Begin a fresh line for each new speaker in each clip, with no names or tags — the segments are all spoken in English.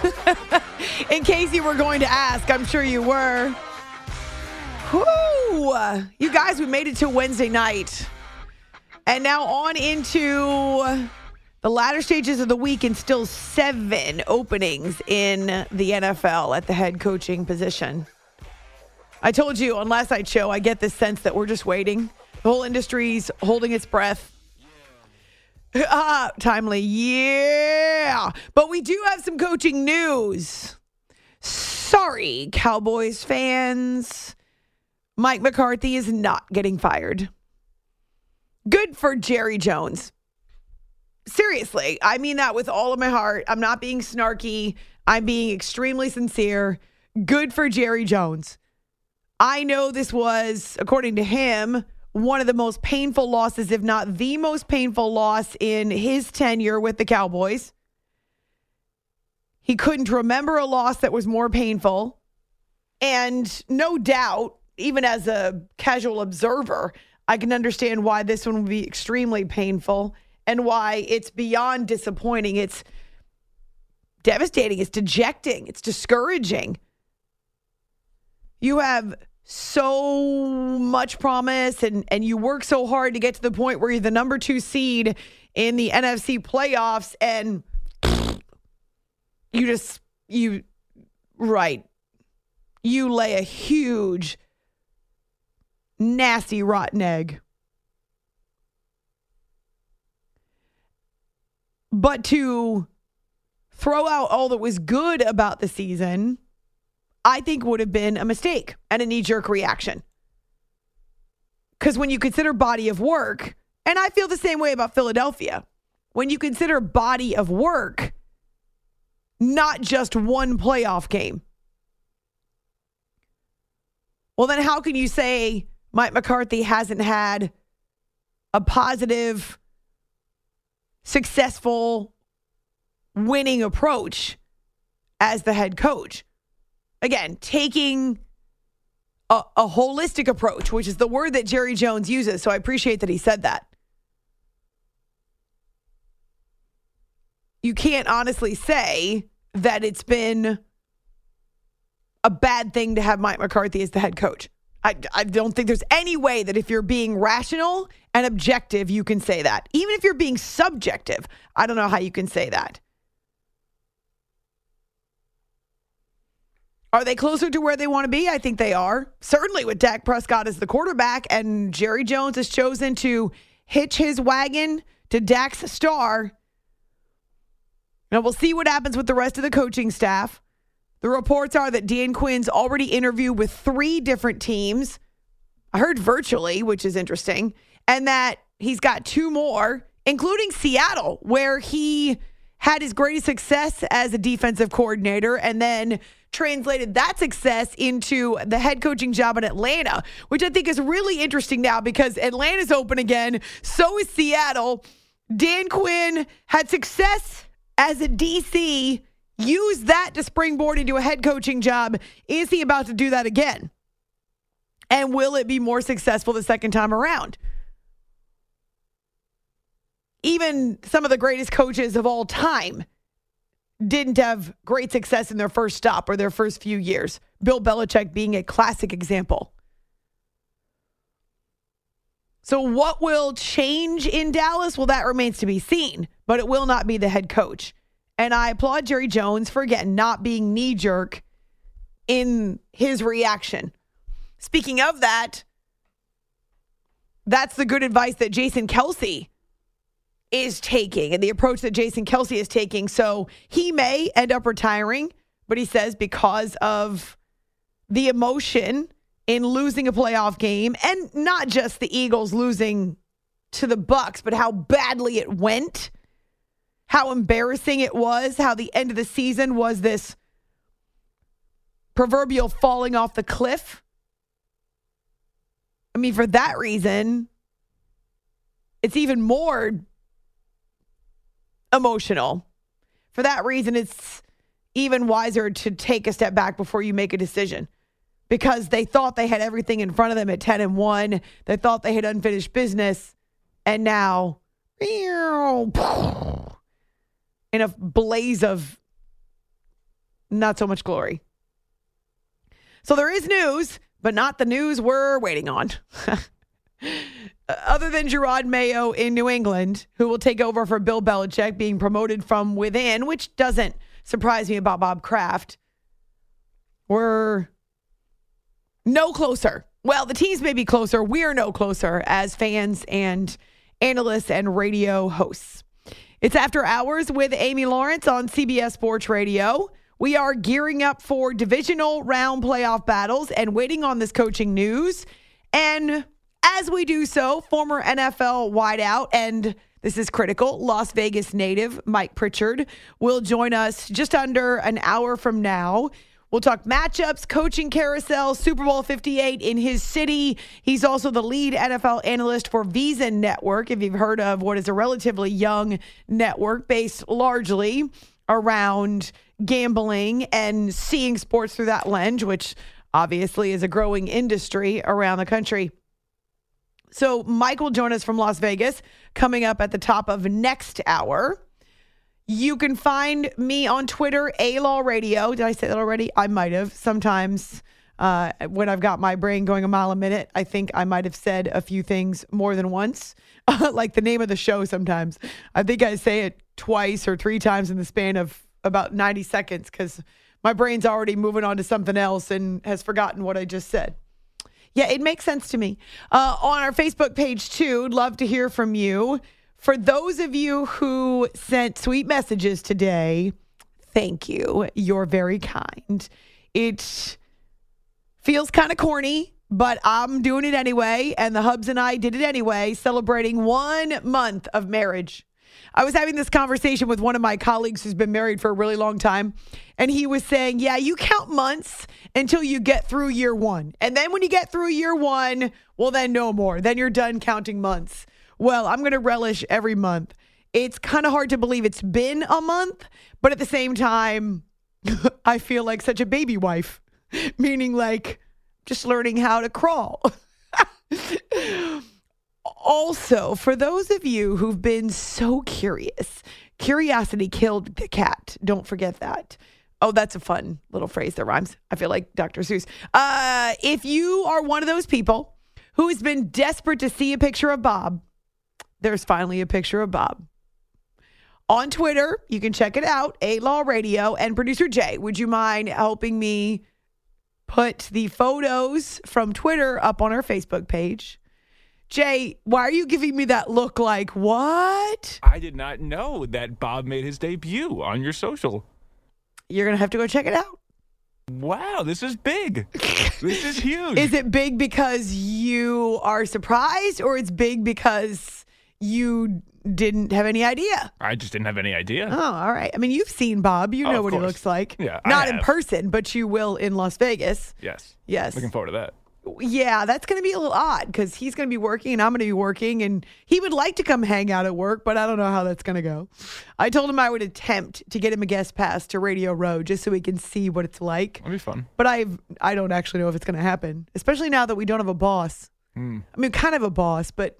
In case you were going to ask, I'm sure you were. Whew. You guys, we made it to Wednesday night. And now on into the latter stages of the week and still seven openings in the NFL at the head coaching position. I told you on last night's show, I get this sense that we're just waiting. The whole industry's holding its breath. Ah, timely. Yeah. But we do have some coaching news. Sorry, Cowboys fans. Mike McCarthy is not getting fired. Good for Jerry Jones. Seriously, I mean that with all of my heart. I'm not being snarky. I'm being extremely sincere. Good for Jerry Jones. I know this was, according to him, one of the most painful losses, if not the most painful loss in his tenure with the Cowboys. He couldn't remember a loss that was more painful. And no doubt, even as a casual observer, I can understand why this one would be extremely painful and why it's beyond disappointing. It's devastating, it's dejecting, it's discouraging. You have so much promise and and you work so hard to get to the point where you're the number 2 seed in the NFC playoffs and you just you right. You lay a huge nasty rotten egg. But to throw out all that was good about the season I think would have been a mistake and a knee jerk reaction. Because when you consider body of work, and I feel the same way about Philadelphia, when you consider body of work, not just one playoff game, well, then how can you say Mike McCarthy hasn't had a positive, successful, winning approach as the head coach? Again, taking a, a, holistic approach, which is the word that Jerry Jones uses. So I appreciate that he said that. You can't honestly say that it's been a bad thing to have Mike McCarthy as the head coach. I, I don't think there's any way that if you're being rational and objective, you can say that. Even if you're being subjective, I don't know how you can say that. Are they closer to where they want to be? I think they are. Certainly with Dak Prescott as the quarterback and Jerry Jones has chosen to hitch his wagon to Dak's star. Now we'll see what happens with the rest of the coaching staff. The reports are that Dan Quinn's already interviewed with three different teams. I heard virtually, which is interesting, and that he's got two more, including Seattle, where he had his greatest success as a defensive coordinator and then translated that success into the head coaching job in Atlanta, which I think is really interesting now because Atlanta's open again. So is Seattle. Dan Quinn had success as a DC, used that to springboard into a head coaching job. Is he about to do that again? And will it be more successful the second time around? Even some of the greatest coaches of all time didn't have great success in their first stop or their first few years. Bill Belichick being a classic example. So, what will change in Dallas? Well, that remains to be seen, but it will not be the head coach. And I applaud Jerry Jones for, again, not being knee jerk in his reaction. Speaking of that, that's the good advice that Jason Kelce is taking and the approach that Jason Kelce is taking. So he may end up retiring, but he says because of the emotion in losing a playoff game and not just the Eagles losing to the Bucks, but how badly it went, how embarrassing it was, how the end of the season was this proverbial falling off the cliff. I mean, for that reason, it's even more emotional. For that reason, it's even wiser to take a step back before you make a decision because they thought they had everything in front of them at 10 and 1. They thought they had unfinished business. And now, in a blaze of not so much glory. So there is news, but not the news we're waiting on. Other than Jerod Mayo in New England, who will take over for Bill Belichick, being promoted from within, which doesn't surprise me about Bob Kraft. We're no closer. Well, the teams may be closer. We're no closer as fans and analysts and radio hosts. It's after hours with Amy Lawrence on CBS Sports Radio. We are gearing up for divisional round playoff battles and waiting on this coaching news. And as we do so, former NFL wideout and this is critical. Las Vegas native Mike Pritchard will join us just under an hour from now. We'll talk matchups, coaching carousel, Super Bowl 58 in his city. He's also the lead NFL analyst for VSiN Network, if you've heard of what is a relatively young network based largely around gambling and seeing sports through that lens, which obviously is a growing industry around the country. So, Mike will join us from Las Vegas coming up at the top of next hour. You can find me on Twitter, A Law Radio. Did I say that already? I might have. Sometimes uh, when I've got my brain going a mile a minute, I think I might have said a few things more than once, like the name of the show sometimes. I think I say it twice or three times in the span of about 90 seconds because my brain's already moving on to something else and has forgotten what I just said. Yeah, it makes sense to me. Uh, on our Facebook page, too, love to hear from you. For those of you who sent sweet messages today, thank you. You're very kind. It feels kind of corny, but I'm doing it anyway. And the Hubs and I did it anyway, celebrating one month of marriage. I was having this conversation with one of my colleagues who's been married for a really long time. And he was saying, Yeah, you count months until you get through year one. And then when you get through year one, well, then no more. Then you're done counting months. Well, I'm going to relish every month. It's kind of hard to believe it's been a month, but at the same time, I feel like such a baby wife, meaning like just learning how to crawl. also, for those of you who've been so curious, curiosity killed the cat. Don't forget that. Oh, that's a fun little phrase that rhymes. I feel like Dr. Seuss. Uh, if you are one of those people who has been desperate to see a picture of Bob, there's finally a picture of Bob. On Twitter, you can check it out, A Law Radio. And producer Jay, would you mind helping me put the photos from Twitter up on our Facebook page? Jay, why are you giving me that look like what?
I did not know that Bob made his debut on your social.
You're going to have to go check it out.
Wow, this is big. this is huge.
Is it big because you are surprised or it's big because you didn't have any idea?
I just didn't have any idea.
Oh, all right. I mean, you've seen Bob. You
Oh,
know
of
what he
course.
looks like.
Yeah, I
Not in
have.
person, but you will in Las Vegas.
Yes.
Yes.
Looking forward to that.
Yeah, that's going to be a little odd because he's going to be working and I'm going to be working, and he would like to come hang out at work, but I don't know how that's going to go. I told him I would attempt to get him a guest pass to Radio Row just so he can see what it's like,
That'll be fun.
but I I don't actually know if it's going to happen, especially now that we don't have a boss.
Hmm.
I mean, kind of a boss, but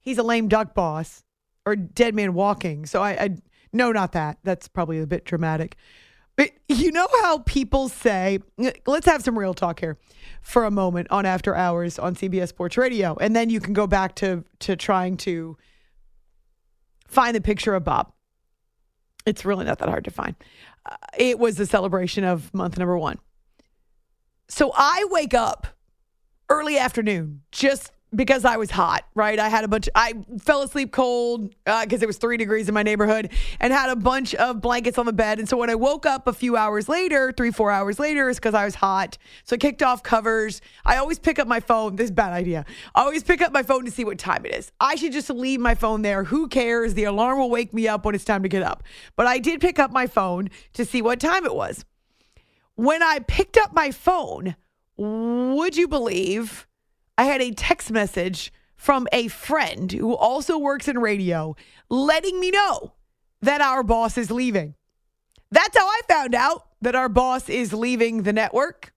he's a lame duck boss or dead man walking. So I, I no, not that. That's probably a bit dramatic. But you know how people say, let's have some real talk here for a moment on After Hours on CBS Sports Radio, and then you can go back to to trying to find the picture of Bob. It's really not that hard to find. Uh, it was a celebration of month number one. So I wake up early afternoon just because I was hot, right? I had a bunch, I fell asleep cold because uh, it was three degrees in my neighborhood and had a bunch of blankets on the bed. And so when I woke up a few hours later, three, four hours later, it's because I was hot. So I kicked off covers. I always pick up my phone. This is bad idea. I always pick up my phone to see what time it is. I should just leave my phone there. Who cares? The alarm will wake me up when it's time to get up. But I did pick up my phone to see what time it was. When I picked up my phone, would you believe? I had a text message from a friend who also works in radio letting me know that our boss is leaving. That's how I found out that our boss is leaving the network.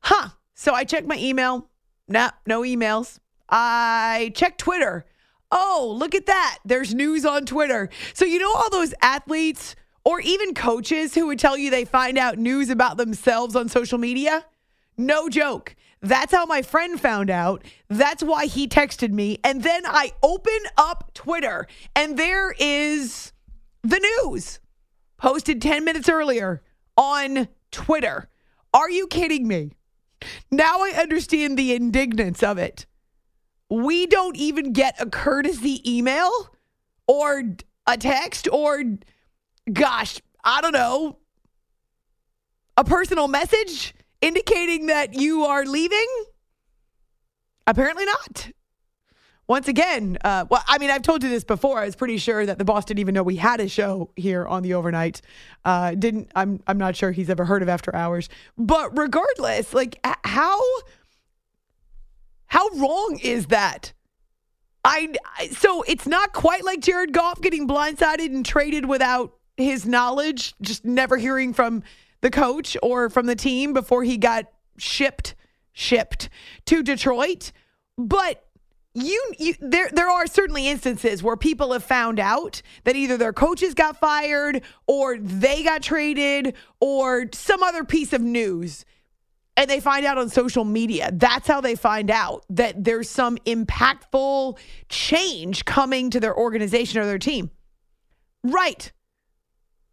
Huh. So I checked my email. Nah, no emails. I checked Twitter. Oh, look at that. There's news on Twitter. So, you know, all those athletes or even coaches who would tell you they find out news about themselves on social media? No joke. That's how my friend found out. That's why he texted me. And then I open up Twitter and there is the news posted 10 minutes earlier on Twitter. Are you kidding me? Now I understand the indignance of it. We don't even get a courtesy email or a text or, gosh, I don't know, a personal message indicating that you are leaving? Apparently not. Once again, uh, well, I mean, I've told you this before. I was pretty sure that the boss didn't even know we had a show here on the overnight. Uh, didn't I'm I'm not sure he's ever heard of After Hours. But regardless, like how how wrong is that? I so it's not quite like Jared Goff getting blindsided and traded without his knowledge, just never hearing from the coach or from the team before he got shipped shipped to Detroit. But you, you there there are certainly instances where people have found out that either their coaches got fired or they got traded or some other piece of news and they find out on social media. That's how they find out that there's some impactful change coming to their organization or their team. Right.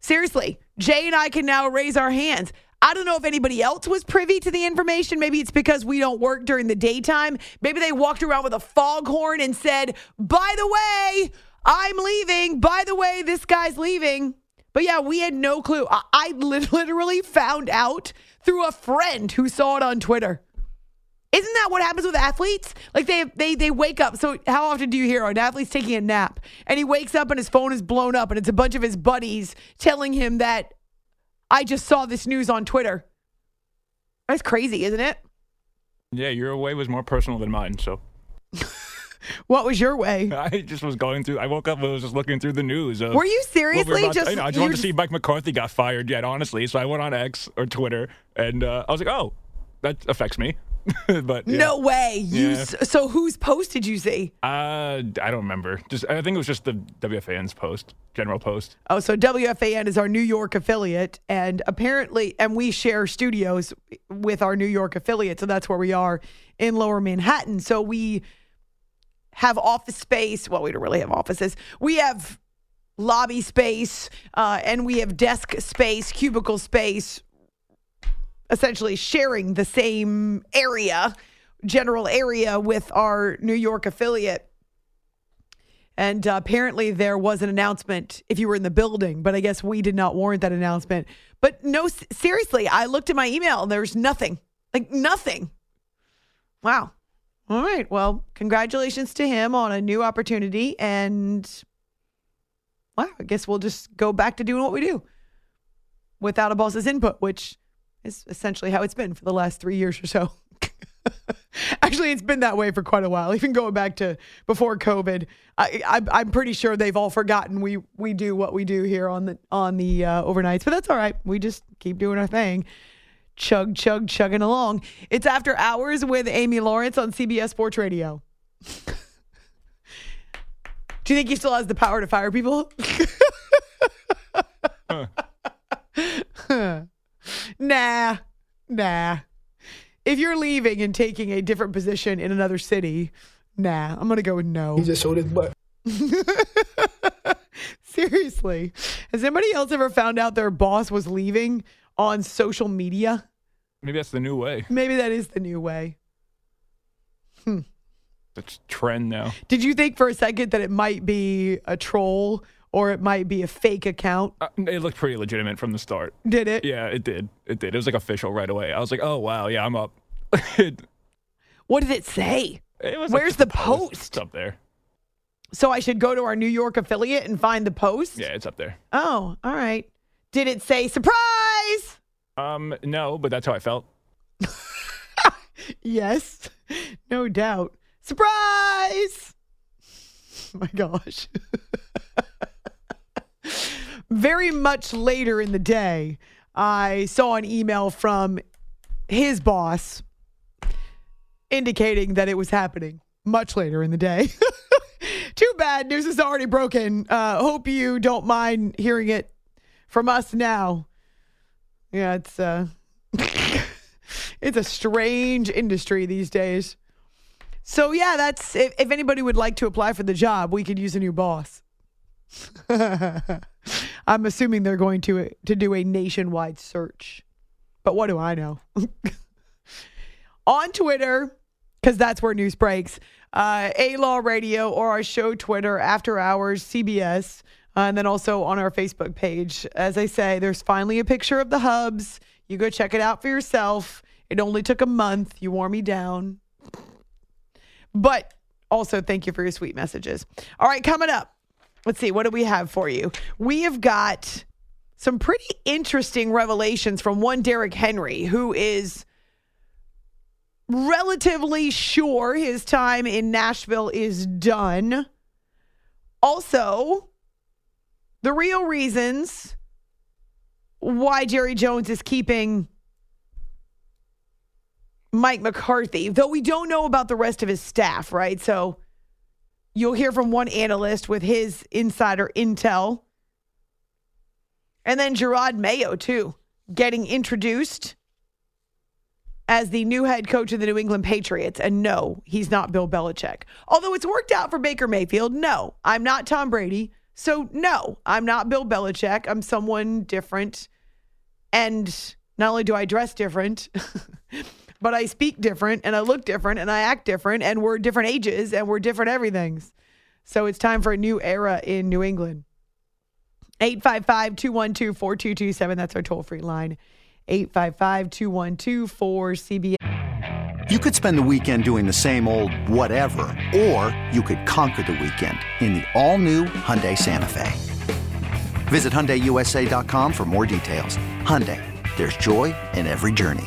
Seriously, Jay and I can now raise our hands. I don't know if anybody else was privy to the information. Maybe it's because we don't work during the daytime. Maybe they walked around with a foghorn and said, by the way, I'm leaving. By the way, this guy's leaving. But yeah, we had no clue. I, I literally found out through a friend who saw it on Twitter. Isn't that what happens with athletes? Like they they they wake up. So how often do you hear an athlete's taking a nap and he wakes up and his phone is blown up and it's a bunch of his buddies telling him that I just saw this news on Twitter. That's crazy, isn't it?
Yeah, your way was more personal than mine, so
What was your way?
I just was going through. I woke up and was just looking through the news.
Were you seriously
we
just?
To, you know, I just wanted to see Mike McCarthy got fired yet, honestly. So I went on X or Twitter, and uh, I was like, "Oh, that affects me." but yeah.
no way. You
Yeah.
s- so whose post did you see?
Uh, I don't remember. Just I think it was just the WFAN's post, general post.
Oh, so WFAN is our New York affiliate, and apparently, and we share studios with our New York affiliate, so that's where we are in Lower Manhattan. So we have office space. Well, we don't really have offices. We have lobby space, uh, and we have desk space, cubicle space, essentially sharing the same area, general area with our New York affiliate. And uh, apparently, there was an announcement if you were in the building, but I guess we did not warrant that announcement. But no, seriously, I looked at my email and there's nothing like nothing. Wow. All right. Well, congratulations to him on a new opportunity. And wow, I guess we'll just go back to doing what we do without a boss's input, which is essentially how it's been for the last three years or so. Actually, it's been that way for quite a while, even going back to before COVID. I, I'm pretty sure they've all forgotten we we do what we do here on the on the uh, overnights, but that's all right. We just keep doing our thing, chug chug chugging along. It's after hours with Amy Lawrence on CBS Sports Radio. do you think he still has the power to fire people? nah, nah. If you're leaving and taking a different position in another city, nah, I'm gonna go with no.
He just showed his butt.
Seriously. Has anybody else ever found out their boss was leaving on social media?
Maybe that's the new way.
Maybe that is the new way. Hmm.
It's trend now.
Did you think for a second that it might be a troll or it might be a fake account?
Uh, it looked pretty legitimate from the start.
Did it?
Yeah, it did. It did. It was like official right away. I was like, oh wow, yeah, I'm up.
What did it say?
it was
Where's
like
the
It's
post?
up there.
So I should go to our New York affiliate and find the post?
Yeah, it's up there.
Oh, all right. Did it say surprise?
Um, no, but that's how I felt.
Yes, no doubt. Surprise! My gosh. Very much later in the day, I saw an email from his boss indicating that it was happening much later in the day. Too bad. News is already broken. Uh, hope you don't mind hearing it from us now. Yeah, it's uh it's a strange industry these days. So yeah, that's if, if anybody would like to apply for the job, we could use a new boss. I'm assuming they're going to to do a nationwide search. But what do I know? On Twitter, because that's where news breaks. Uh, A Law Radio or our show Twitter, After Hours, CBS, uh, and then also on our Facebook page. As I say, there's finally a picture of the hubs. You go check it out for yourself. It only took a month. You wore me down. But also, thank you for your sweet messages. All right, coming up. Let's see, what do we have for you? We have got some pretty interesting revelations from one Derrick Henry, who is relatively sure his time in Nashville is done. Also, the real reasons why Jerry Jones is keeping Mike McCarthy, though we don't know about the rest of his staff, right? So you'll hear from one analyst with his insider intel. And then Jerod Mayo, too, getting introduced as the new head coach of the New England Patriots. And no, he's not Bill Belichick. Although it's worked out for Baker Mayfield. No, I'm not Tom Brady. So no, I'm not Bill Belichick. I'm someone different. And not only do I dress different, but I speak different and I look different and I act different and we're different ages and we're different everythings. So it's time for a new era in New England. 855 212 4227. That's our toll free line. 855 212 4CBS.
You could spend the weekend doing the same old whatever, or you could conquer the weekend in the all-new Hyundai Santa Fe. Visit HyundaiUSA.com for more details. Hyundai, there's joy in every journey.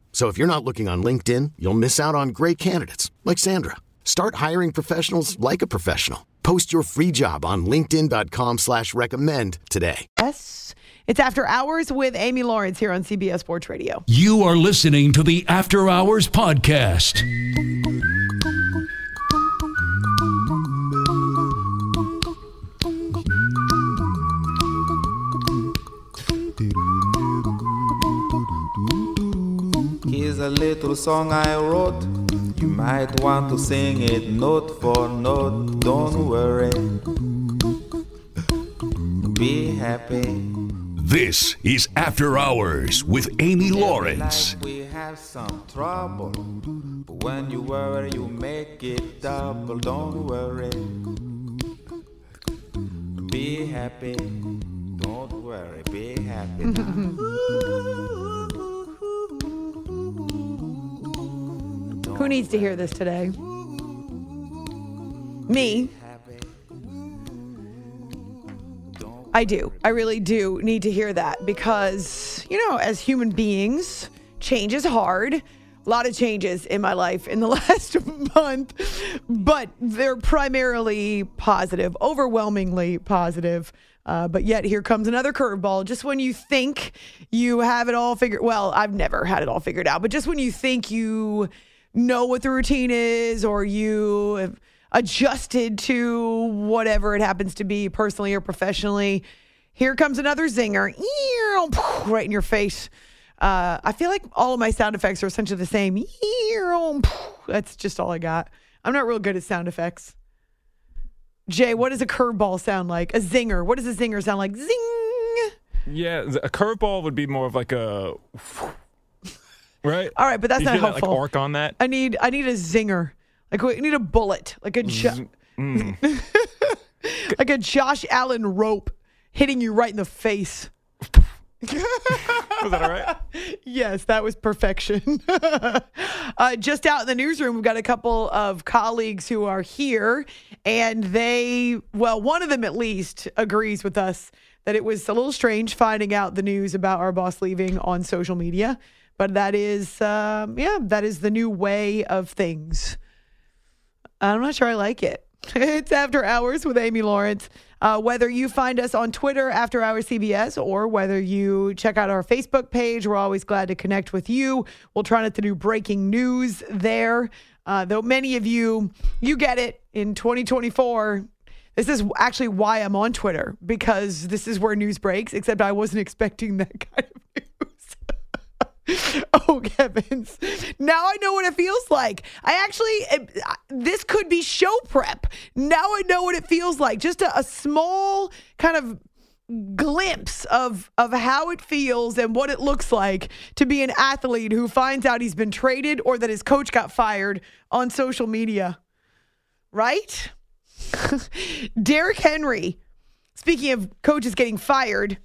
So if you're not looking on LinkedIn, you'll miss out on great candidates like Sandra. Start hiring professionals like a professional. Post your free job on LinkedIn.com slash recommend today.
Yes. It's After Hours with Amy Lawrence here on CBS Sports Radio.
You are listening to the After Hours Podcast.
A little song I wrote. You might want to sing it note for note. Don't worry. Be happy.
This is After Hours with Amy Lawrence.
Like we have some trouble. But when you worry, you make it double. Don't worry. Be happy. Don't worry. worry, be happy
Who needs to hear this today? Me. I do. I really do need to hear that because, you know, as human beings, change is hard. A lot of changes in my life in the last month, but they're primarily positive, overwhelmingly positive. Uh, but yet, here comes another curveball. Just when you think you have it all figured, well, I've never had it all figured out, but just when you think you know what the routine is or you have adjusted to whatever it happens to be personally or professionally. Here comes another zinger right in your face. Uh, I feel like all of my sound effects are essentially the same. That's just all I got. I'm not real good at sound effects. Jay, what does a curveball sound like? A zinger. What does a zinger sound like? Zing.
Yeah, a curveball would be more of like a right.
All right, but that's
you
not
hear that,
helpful.
like arc on that.
I need I need a zinger. Like we need a bullet, like a jo-
Mm.
like a Josh Allen rope hitting you right in the face.
Was that all right?
Yes, that was perfection. uh, just out in the newsroom, we've got a couple of colleagues who are here, and they, well, one of them at least agrees with us that it was a little strange finding out the news about our boss leaving on social media. But that is, um, yeah, that is the new way of things. I'm not sure I like it. it's After Hours with Amy Lawrence. Uh, whether you find us on Twitter, After Hours CBS, or whether you check out our Facebook page, we're always glad to connect with you. We'll try not to do breaking news there. Uh, though many of you, you get it in 2024. This is actually why I'm on Twitter because this is where news breaks, except I wasn't expecting that kind of oh, heavens. Now I know what it feels like. I actually, this could be show prep. Now I know what it feels like. Just a, a small kind of glimpse of of how it feels and what it looks like to be an athlete who finds out he's been traded or that his coach got fired on social media. Right? Derrick Henry, speaking of coaches getting fired,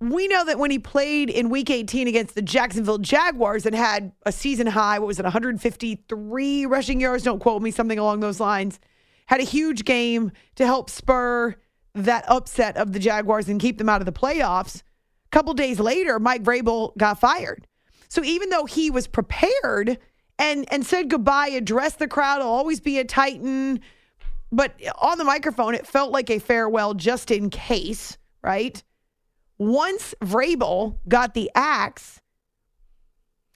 we know that when he played in week 18 against the Jacksonville Jaguars and had a season high, what was it, 153 rushing yards? Don't quote me, something along those lines. Had a huge game to help spur that upset of the Jaguars and keep them out of the playoffs. A couple days later, Mike Vrabel got fired. So even though he was prepared and and said goodbye, addressed the crowd, I'll always be a Titan, but on the microphone, it felt like a farewell just in case, right? Once Vrabel got the axe,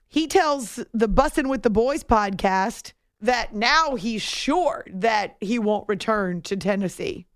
he tells the Bussin' with the Boys podcast that now he's sure that he won't return to Tennessee.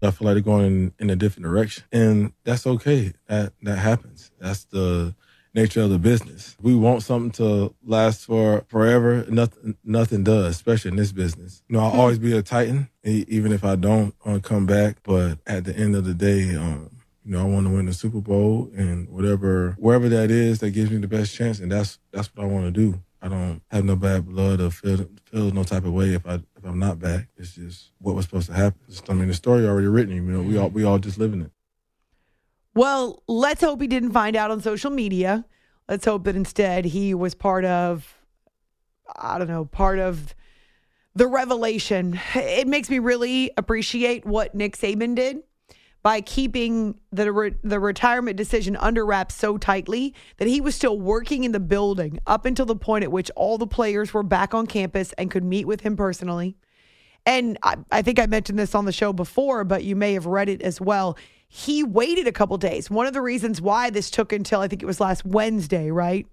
I feel like they're going in, in a different direction, and that's okay. That that happens. That's the nature of the business. We want something to last for forever. Nothing nothing does, especially in this business. You know, I'll always be a Titan, even if I don't uh, come back. But at the end of the day, um, you know, I want to win the Super Bowl and whatever, wherever that is, that gives me the best chance, and that's that's what I want to do. I don't have no bad blood or feel feel no type of way if I if I'm not back. It's just what was supposed to happen. I mean, the story already written. You know, we all we all just living it.
Well, let's hope he didn't find out on social media. Let's hope that instead he was part of, I don't know, part of the revelation. It makes me really appreciate what Nick Saban did by keeping the re- the retirement decision under wraps so tightly that he was still working in the building up until the point at which all the players were back on campus and could meet with him personally. And I, I think I mentioned this on the show before, but you may have read it as well. He waited a couple days. One of the reasons why this took until I think it was last Wednesday, right?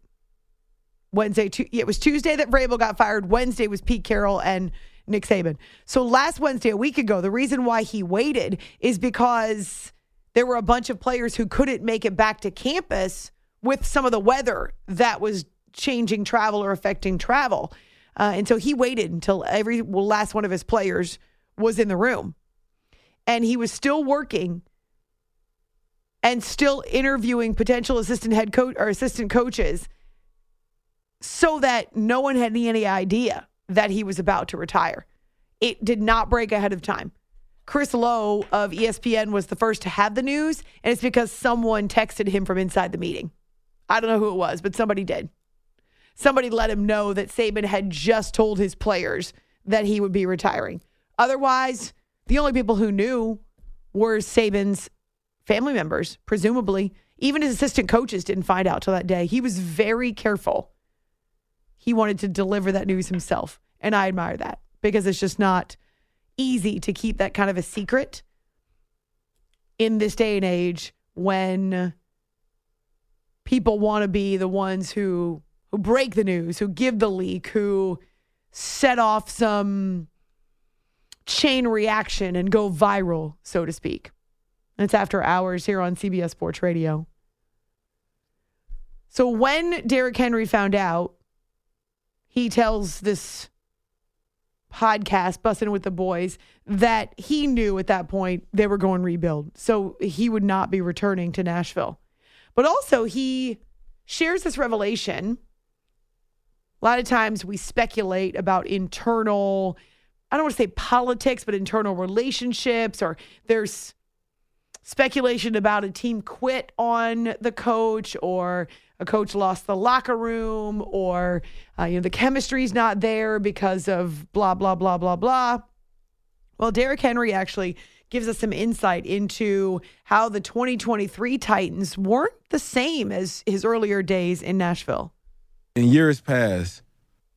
Wednesday, yeah, it was Tuesday that Vrabel got fired. Wednesday was Pete Carroll and Nick Saban. So last Wednesday, a week ago, the reason why he waited is because there were a bunch of players who couldn't make it back to campus with some of the weather that was changing travel or affecting travel. Uh, and so he waited until every last one of his players was in the room. And he was still working and still interviewing potential assistant head coach or assistant coaches so that no one had any idea that he was about to retire. It did not break ahead of time. Chris Low of ESPN was the first to have the news, and it's because someone texted him from inside the meeting. I don't know who it was, but somebody did. Somebody let him know that Saban had just told his players that he would be retiring. Otherwise, the only people who knew were Saban's family members, presumably. Even his assistant coaches didn't find out till that day. He was very careful. He wanted to deliver that news himself. And I admire that because it's just not easy to keep that kind of a secret in this day and age when people want to be the ones who who break the news, who give the leak, who set off some chain reaction and go viral, so to speak. It's after hours here on CBS Sports Radio. So when Derrick Henry found out, he tells this podcast, Bussin' with the Boys, that he knew at that point they were going rebuild. So he would not be returning to Nashville. But also, he shares this revelation. A lot of times we speculate about internal, I don't want to say politics, but internal relationships, or there's speculation about a team quit on the coach or a coach lost the locker room or uh, you know the chemistry's not there because of blah blah blah blah blah. Well Derrick Henry actually gives us some insight into how the 2023 Titans weren't the same as his earlier days in Nashville.
In years past,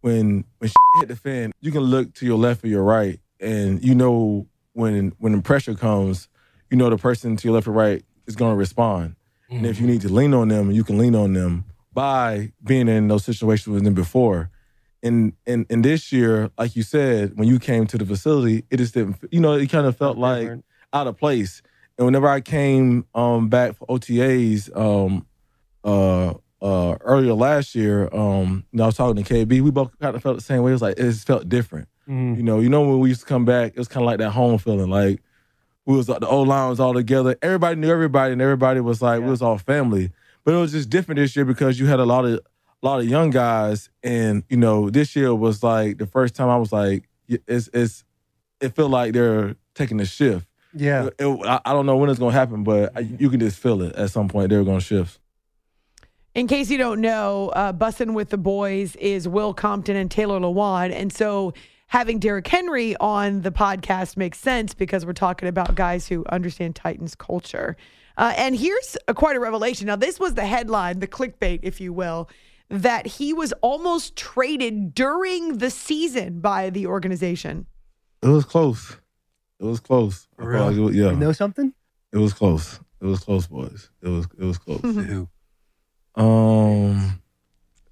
when when hit the fan, you can look to your left or your right, and you know when when the pressure comes, you know the person to your left or right is going to respond. And if you need to lean on them, you can lean on them by being in those situations with them before. And and and this year, like you said, when you came to the facility, it just didn't. You know, it kind of felt like out of place. And whenever I came um, back for OTAs um, uh, uh, earlier last year, um, you know, I was talking to KB. We both kind of felt the same way. It was like it just felt different. You know, you know when we used to come back, it was kind of like that home feeling. Like we was the old line was all together. Everybody knew everybody, and everybody was like we was all family. But it was just different this year because you had a lot of a lot of young guys, and you know, this year was like the first time I was like, it's it's it felt like they're taking a shift.
Yeah.
It- I, I don't know when it's gonna happen, but I, you can just feel it at some point. They're gonna shift.
In case you don't know, uh, Bussin' with the Boys is Will Compton and Taylor Lewan. And so having Derrick Henry on the podcast makes sense because we're talking about guys who understand Titans culture. Uh, and here's a, quite a revelation. Now, this was the headline, the clickbait, if you will, that he was almost traded during the season by the organization.
It was close. It was close. I
Really?
like it was- yeah.
You know something?
It was close. It was close, boys. It was it was close.
Who?
um,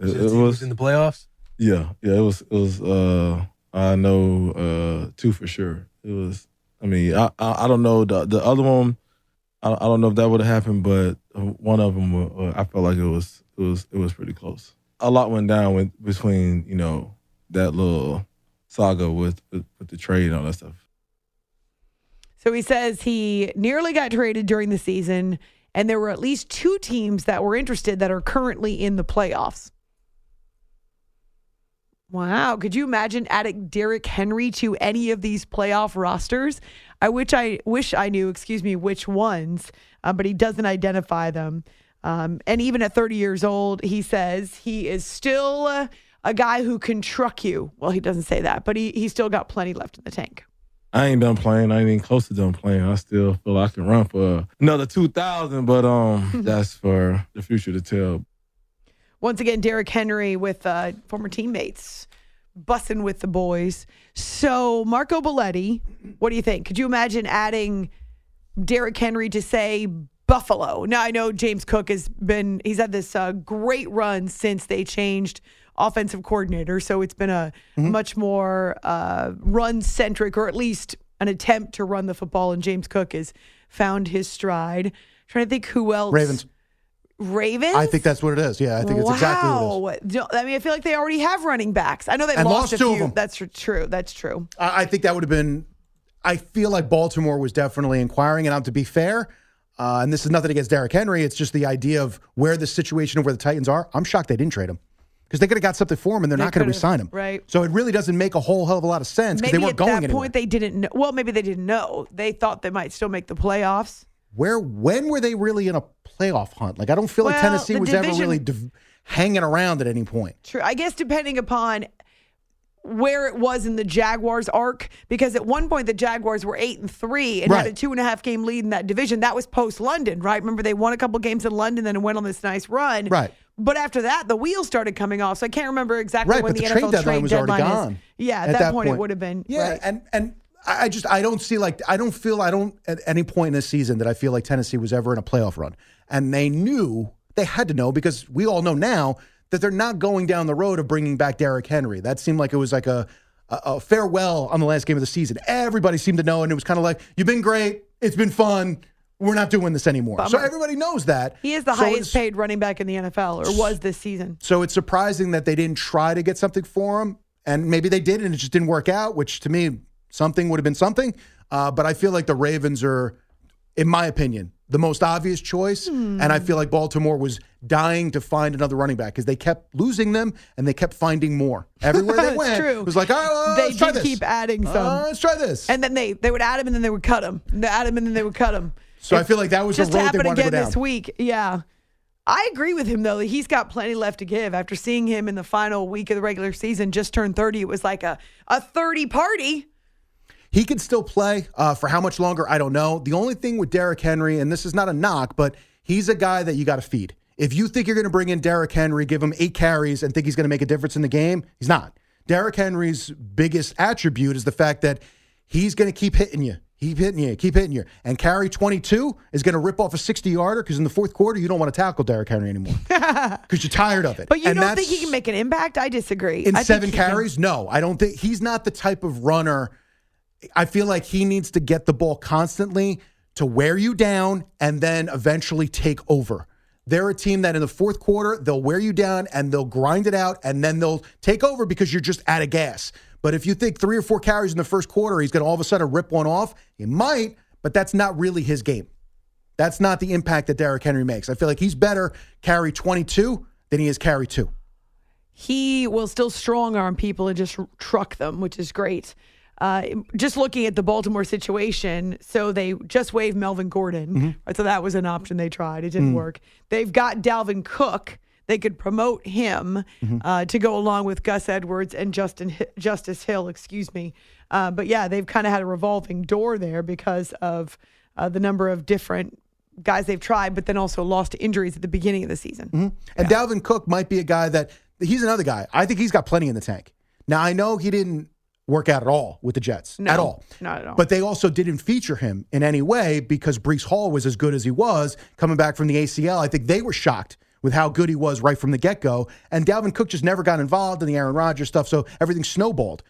it, it was
was in the playoffs.
yeah, yeah. It was it was. Uh, I know uh two for sure. It was. I mean, I I, I don't know the the other one. I, I don't know if that would have happened, but one of them, uh, I felt like it was it was it was pretty close. A lot went down with, between you know that little saga with, with with the trade and all that stuff.
So he says he nearly got traded during the season, and there were at least two teams that were interested that are currently in the playoffs. Wow. Could you imagine adding Derrick Henry to any of these playoff rosters? I wish I wish I knew, excuse me, which ones, uh, but he doesn't identify them. Um, and even at 30 years old, he says he is still uh, a guy who can truck you. Well, he doesn't say that, but he, he's still got plenty left in the tank.
I ain't done playing. I ain't even close to done playing. I still feel I can run for another two thousand, but um, that's for the future to tell.
Once again, Derrick Henry with uh, former teammates, bussing with the boys. So, Marco Belletti, what do you think? Could you imagine adding Derrick Henry to say Buffalo? Now, I know James Cook has been, he's had this uh, great run since they changed offensive coordinator. So, it's been a much more uh, run centric, or at least an attempt to run the football. And James Cook has found his stride. trying to think who else.
Ravens.
Ravens?
I think that's what it is. Yeah, I think it's exactly what it is.
wow. I mean, I feel like they already have running backs. I know they
And
lost,
lost
a
two of
few.
them.
That's true. That's true.
I, I think that would have been. I feel like Baltimore was definitely inquiring, and um, to be fair, uh, and this is nothing against Derrick Henry. It's just the idea of where the situation of where the Titans are. I'm shocked they didn't trade him. because they could have got something for him and they're
They
not going to
could've,
him.
right.
So it really doesn't make a whole hell of a lot of sense because they weren't
at
going
that
anywhere.
point they didn't know. Well, maybe they didn't know. They thought they might still make the playoffs.
Where when were they really in a playoff hunt? Like I don't feel like Tennessee was ever really div- hanging around at any point.
True. I guess depending upon where it was in the Jaguars arc, because at one point the Jaguars were eight and three and had a two and a half game lead in that division. That was post London, right? Remember they won a couple games in London, then went on this nice run.
Right.
But after that, the wheels started coming off. So I can't remember exactly
Right,
when the,
the
NFL
trade deadline was already
deadline is.
gone.
Yeah, at,
at
that,
that
point, it would have been.
Yeah,
right.
and and I I just I don't see like I don't feel I don't at any point in this season that I feel like Tennessee was ever in a playoff run, and they knew they had to know because we all know now that they're not going down the road of bringing back Derrick Henry. That seemed like it was like a a, a farewell on the last game of the season. Everybody seemed to know, and it was kind of like you've been great, it's been fun. We're not doing this anymore. So everybody knows that.
he is the
So
highest paid running back in the NFL, or was this season.
so it's surprising that they didn't try to get something for him, and maybe they did, and it just didn't work out. Which to me, something would have been something. Uh, but I feel like the Ravens are, in my opinion, the most obvious choice, and I feel like Baltimore was dying to find another running back because they kept losing them and they kept finding more everywhere they went.
true.
It was like, oh,
They
let's try
did
this.
keep adding
Uh,
some.
let's try this.
And then they, they would add him and then they would cut him. They add him and then they would cut him.
so I feel like that was
just
the road they
happened again this week. Yeah. I agree with him though. that He's got plenty left to give. After seeing him in the final week of the regular season, just turned 30, it was like a, a 30 party.
He can still play uh, for how much longer? I don't know. The only thing with Derrick Henry, and this is not a knock, but he's a guy that you got to feed. If you think you're going to bring in Derrick Henry, give him eight carries, and think he's going to make a difference in the game, he's not. Derrick Henry's biggest attribute is the fact that he's going to keep hitting you. Keep hitting you, keep hitting you. And carry 22 is going to rip off a 60 yarder because in the fourth quarter, you don't want to tackle Derrick Henry anymore because you're tired of it.
But you
And
don't think he can make an impact? I disagree.
in
I
seven carries? No, I don't think he's not the type of runner. I feel like he needs to get the ball constantly to wear you down and then eventually take over. They're a team that in the fourth quarter, they'll wear you down and they'll grind it out and then they'll take over because you're just out of gas. But if you think three or four carries in the first quarter, he's going to all of a sudden rip one off, he might, but that's not really his game. That's not the impact that Derrick Henry makes. I feel like he's better carry 22 than he is carry two.
he will still strong arm people and just truck them, which is great. Uh, just looking at the Baltimore situation, so they just waived Melvin Gordon.
Mm-hmm.
So that was an option they tried. It didn't
Mm.
work. They've got Dalvin Cook. They could promote him
Mm-hmm.
uh, to go along with Gus Edwards and Justin Justice Hill. Excuse me. Uh, but yeah, they've kind of had a revolving door there because of uh, the number of different guys they've tried, but then also lost to injuries at the beginning of the season.
Mm-hmm. And Dalvin Cook might be a guy that he's another guy. I think he's got plenty in the tank. Now I know he didn't work out at all with the Jets
No,
at all.
not at all.
But they also didn't feature him in any way because Breece Hall was as good as he was coming back from the ACL. I think they were shocked with how good he was right from the get go. And Dalvin Cook just never got involved in the Aaron Rodgers stuff, so everything snowballed.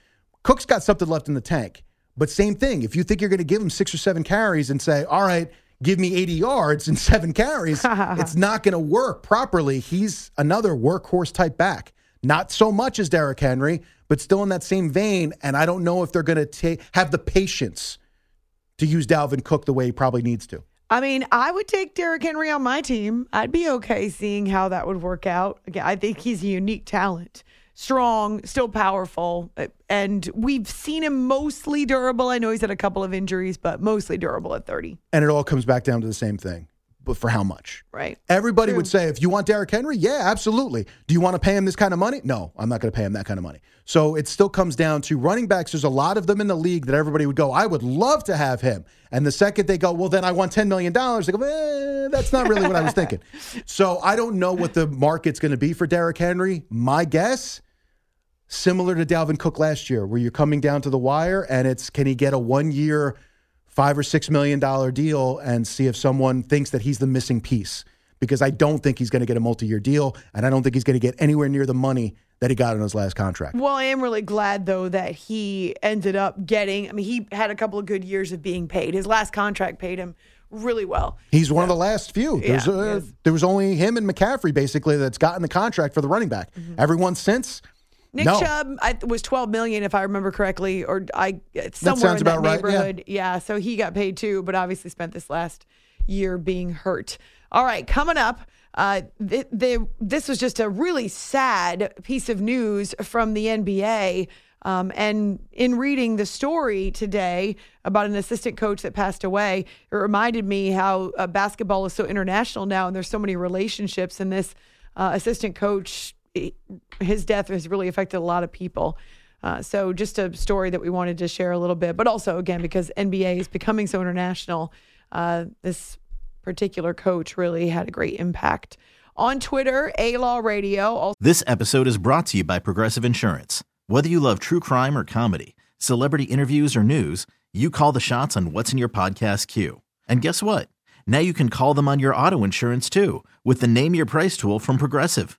Cook's got something left in the tank. But same thing, if you think you're going to give him six or seven carries and say, all right, give me 80 yards and seven carries, it's not going to work properly. He's another workhorse type back. Not so much as Derrick Henry, but still in that same vein. And I don't know if they're going to have the patience to use Dalvin Cook the way he probably needs to.
I mean, I would take Derrick Henry on my team. I'd be okay seeing how that would work out. Again, I think he's a unique talent. Strong, still powerful, and we've seen him mostly durable. I know he's had a couple of injuries, but mostly durable at 30,
And it all comes back down to the same thing. But for how much?
right?
Everybody
True.
would say, if you want Derrick Henry, yeah, absolutely. Do you want to pay him this kind of money? No, I'm not going to pay him that kind of money. So it still comes down to running backs. There's a lot of them in the league that everybody would go, I would love to have him. And the second they go, well, then I want $10 million, they go, eh, that's not really what I was thinking. So I don't know what the market's going to be for Derrick Henry. My guess, similar to Dalvin Cook last year, where you're coming down to the wire and it's can he get a one year, five or six million dollar deal and see if someone thinks that he's the missing piece. Because I don't think he's going to get a multi year deal and I don't think he's going to get anywhere near the money that he got in his last contract.
Well, I am really glad though that he ended up getting. I mean, he had a couple of good years of being paid. His last contract paid him really well.
He's one of the last few. There's, uh,
yes.
there was only him and McCaffrey basically that's gotten the contract for the running back. Everyone since,
Nick
no.
Chubb I, was 12 million if I remember correctly, or I somewhere in that
about right, yeah.
neighborhood. Yeah. so he got paid too, but obviously spent this last year being hurt. All right, coming up, Uh, th- they, this was just a really sad piece of news from the NBA. Um, and in reading the story today about an assistant coach that passed away, it reminded me how uh, basketball is so international now, and there's so many relationships. And this uh, assistant coach, his death has really affected a lot of people. Uh, so just a story that we wanted to share a little bit, but also again because NBA is becoming so international, uh, this particular coach really had a great impact. On Twitter, A Law Radio.
Also- This episode is brought to you by Progressive Insurance. Whether you love true crime or comedy, celebrity interviews or news, you call the shots on what's in your podcast queue. And guess what? Now you can call them on your auto insurance too with the Name Your Price tool from Progressive.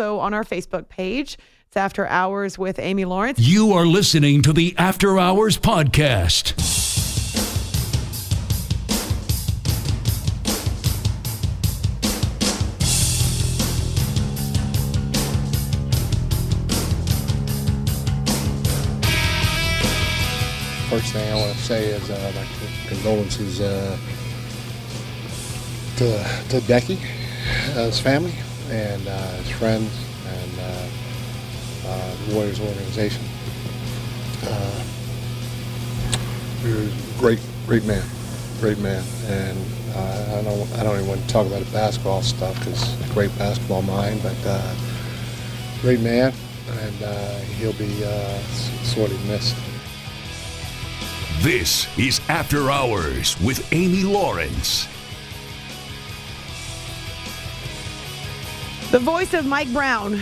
Also on our Facebook page. It's After Hours with Amy Lawrence.
You are listening to the After Hours Podcast.
First thing I want to say is uh, like condolences uh, to to Deki, uh, his family, and uh, his friends, and uh, uh, the Warriors organization. Uh, he was a great, great man, great man, and uh, I don't, I don't even want to talk about the basketball stuff because great basketball mind, but uh, great man, and uh, he'll be uh, sorely missed.
This is After Hours with Amy Lawrence.
The voice of Mike Brown,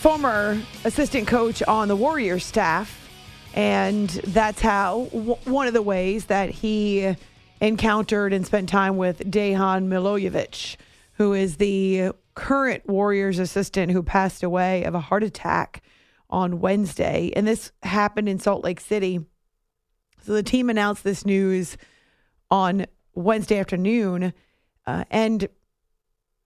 former assistant coach on the Warriors staff. And that's how w- one of the ways that he encountered and spent time with Dejan Milojevic, who is the current Warriors assistant who passed away of a heart attack on Wednesday. And this happened in Salt Lake City. So the team announced this news on Wednesday afternoon. Uh, and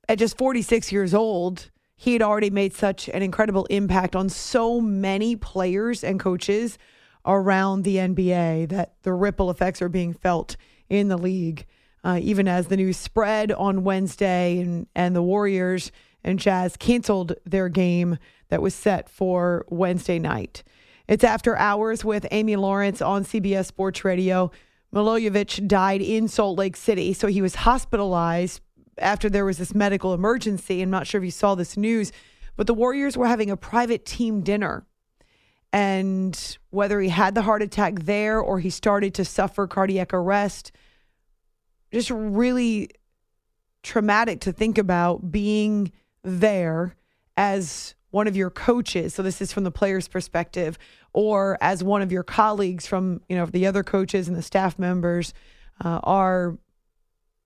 at just 46 years old, he had already made such an incredible impact on so many players and coaches around the NBA that the ripple effects are being felt in the league. Uh, even as the news spread on Wednesday and, and the Warriors and Jazz canceled their game that was set for Wednesday night. It's after hours with Amy Lawrence on CBS Sports Radio. Milojevic died in Salt Lake City, so he was hospitalized after there was this medical emergency. I'm not sure if you saw this news, but the Warriors were having a private team dinner. And whether he had the heart attack there or he started to suffer cardiac arrest, just really traumatic to think about being there as one of your coaches. So this is from the player's perspective, or as one of your colleagues from you know the other coaches and the staff members uh, are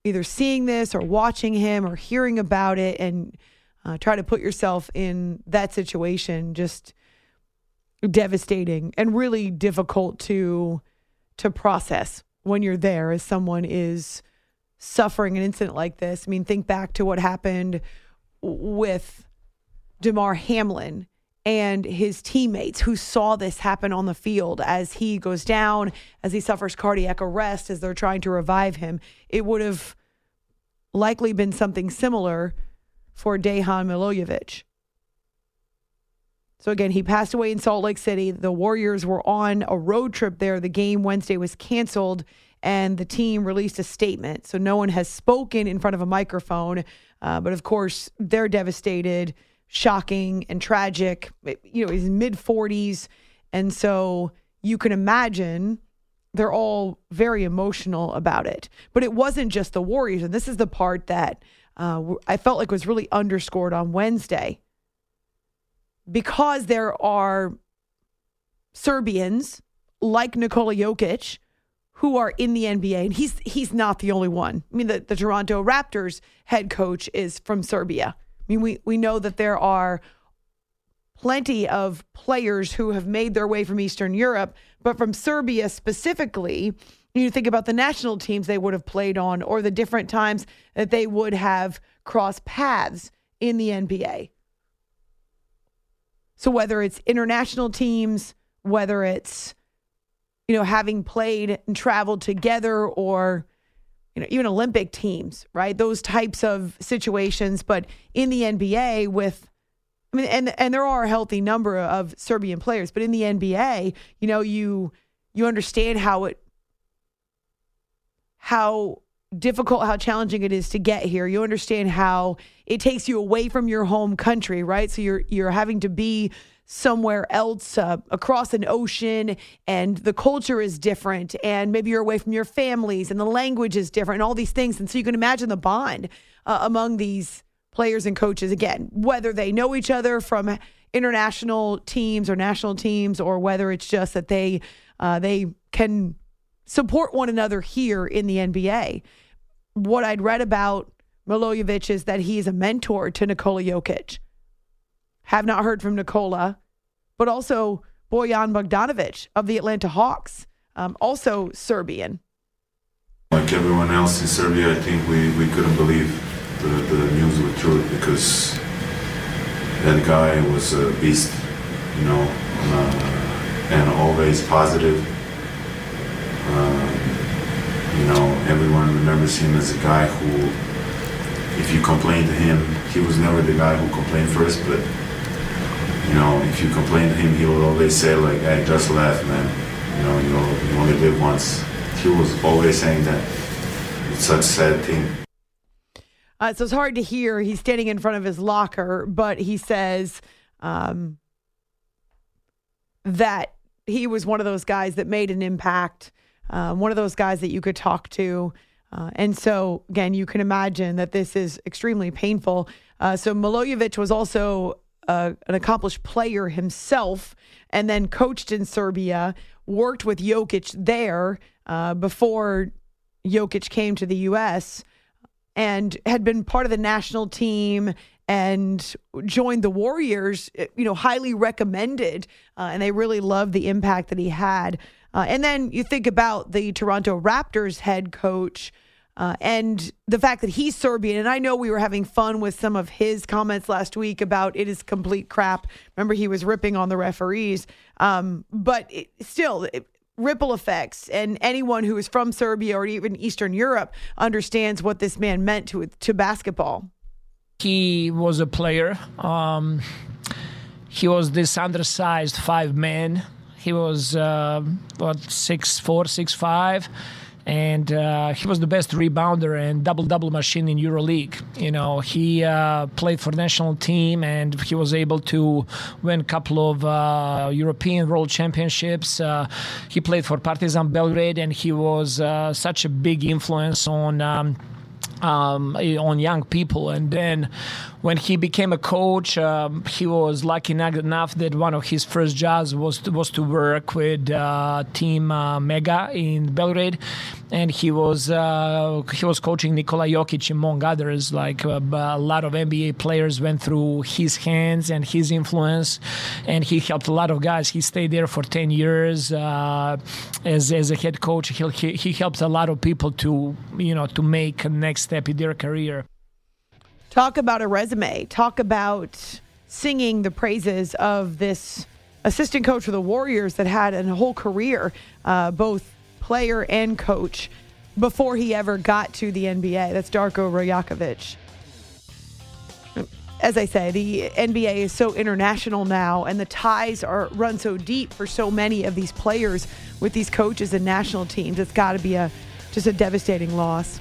either seeing this or watching him or hearing about it, and uh, try to put yourself in that situation. Just devastating and really difficult to to process when you're there as someone is suffering an incident like this. I mean, think back to what happened with Damar Hamlin and his teammates who saw this happen on the field as he goes down, as he suffers cardiac arrest, as they're trying to revive him. It would have likely been something similar for Dejan Milojevic. So again, he passed away in Salt Lake City. The Warriors were on a road trip there. The game Wednesday was canceled, and the team released a statement. So no one has spoken in front of a microphone, uh, but of course they're devastated, shocking, and tragic. You know, he's mid 40s, and so you can imagine they're all very emotional about it. But it wasn't just the Warriors, and this is the part that uh, I felt like was really underscored on Wednesday because there are Serbians like Nikola Jokic who are in the NBA, and he's he's not the only one. I mean, the, the Toronto Raptors head coach is from Serbia. I mean, we we know that there are plenty of players who have made their way from Eastern Europe, but from Serbia specifically, you think about the national teams they would have played on or the different times that they would have crossed paths in the NBA. So whether it's international teams, whether it's you know having played and traveled together or you know even Olympic teams, right? Those types of situations, but in the NBA with I mean and and there are a healthy number of Serbian players, but in the NBA, you know, you you understand how it how difficult, how challenging it is to get here. You understand how it takes you away from your home country, right? So you're you're having to be somewhere else uh, across an ocean and the culture is different and maybe you're away from your families and the language is different and all these things and so you can imagine the bond uh, among these players and coaches again whether they know each other from international teams or national teams or whether it's just that they uh, they can support one another here in the NBA. What I'd read about Milojevic is that he is a mentor to Nikola Jokic. Have not heard from Nikola, but also Bojan Bogdanovic of the Atlanta Hawks, um, also Serbian.
Like everyone else in Serbia, I think we, we couldn't believe the, the news was true because that guy was a beast, you know, uh, and always positive um, you know, everyone remembers him as a guy who, if you complain to him, he was never the guy who complained first, but, you know, if you complain to him, he will always say, like, hey, just laugh, man. You know, you, you only live once. He was always saying that. It's such a sad thing.
Uh, so it's hard to hear. He's standing in front of his locker, but he says um, that he was one of those guys that made an impact um, one of those guys that you could talk to. Uh, and so, again, you can imagine that this is extremely painful. Uh, so, Milojevic was also uh, an accomplished player himself and then coached in Serbia, worked with Jokic there uh, before Jokic came to the U.S., and had been part of the national team and joined the Warriors, you know, highly recommended. Uh, and they really loved the impact that he had. Uh, and then you think about the Toronto Raptors head coach uh, and the fact that he's Serbian. And I know we were having fun with some of his comments last week about it is complete crap. Remember, he was ripping on the referees. Um, but it, still, it, ripple effects and anyone who is from Serbia or even Eastern Europe understands what this man meant to to basketball.
He was a player. Um, he was this undersized five man he was uh, what six four, six five, and uh, he was the best rebounder and double double machine in EuroLeague. You know, he uh, played for national team and he was able to win a couple of uh, European World Championships. Uh, he played for Partizan Belgrade and he was uh, such a big influence on. Um, um, on young people. And then when he became a coach, um, he was lucky enough that one of his first jobs was to, was to work with uh, Team uh, Mega in Belgrade, and he was uh, he was coaching Nikola Jokic among others. Like uh, a lot of NBA players went through his hands and his influence, and he helped a lot of guys. He stayed there for ten years uh, as as a head coach. He, he he helped a lot of people to you know to make next step in their career.
Talk about a resume. Talk about singing the praises of this assistant coach for the Warriors that had a whole career, uh, both player and coach, before he ever got to the NBA. That's Darko Rajakovic. As I say, the NBA is so international now, and the ties are run so deep for so many of these players with these coaches and national teams. It's got to be a just a devastating loss.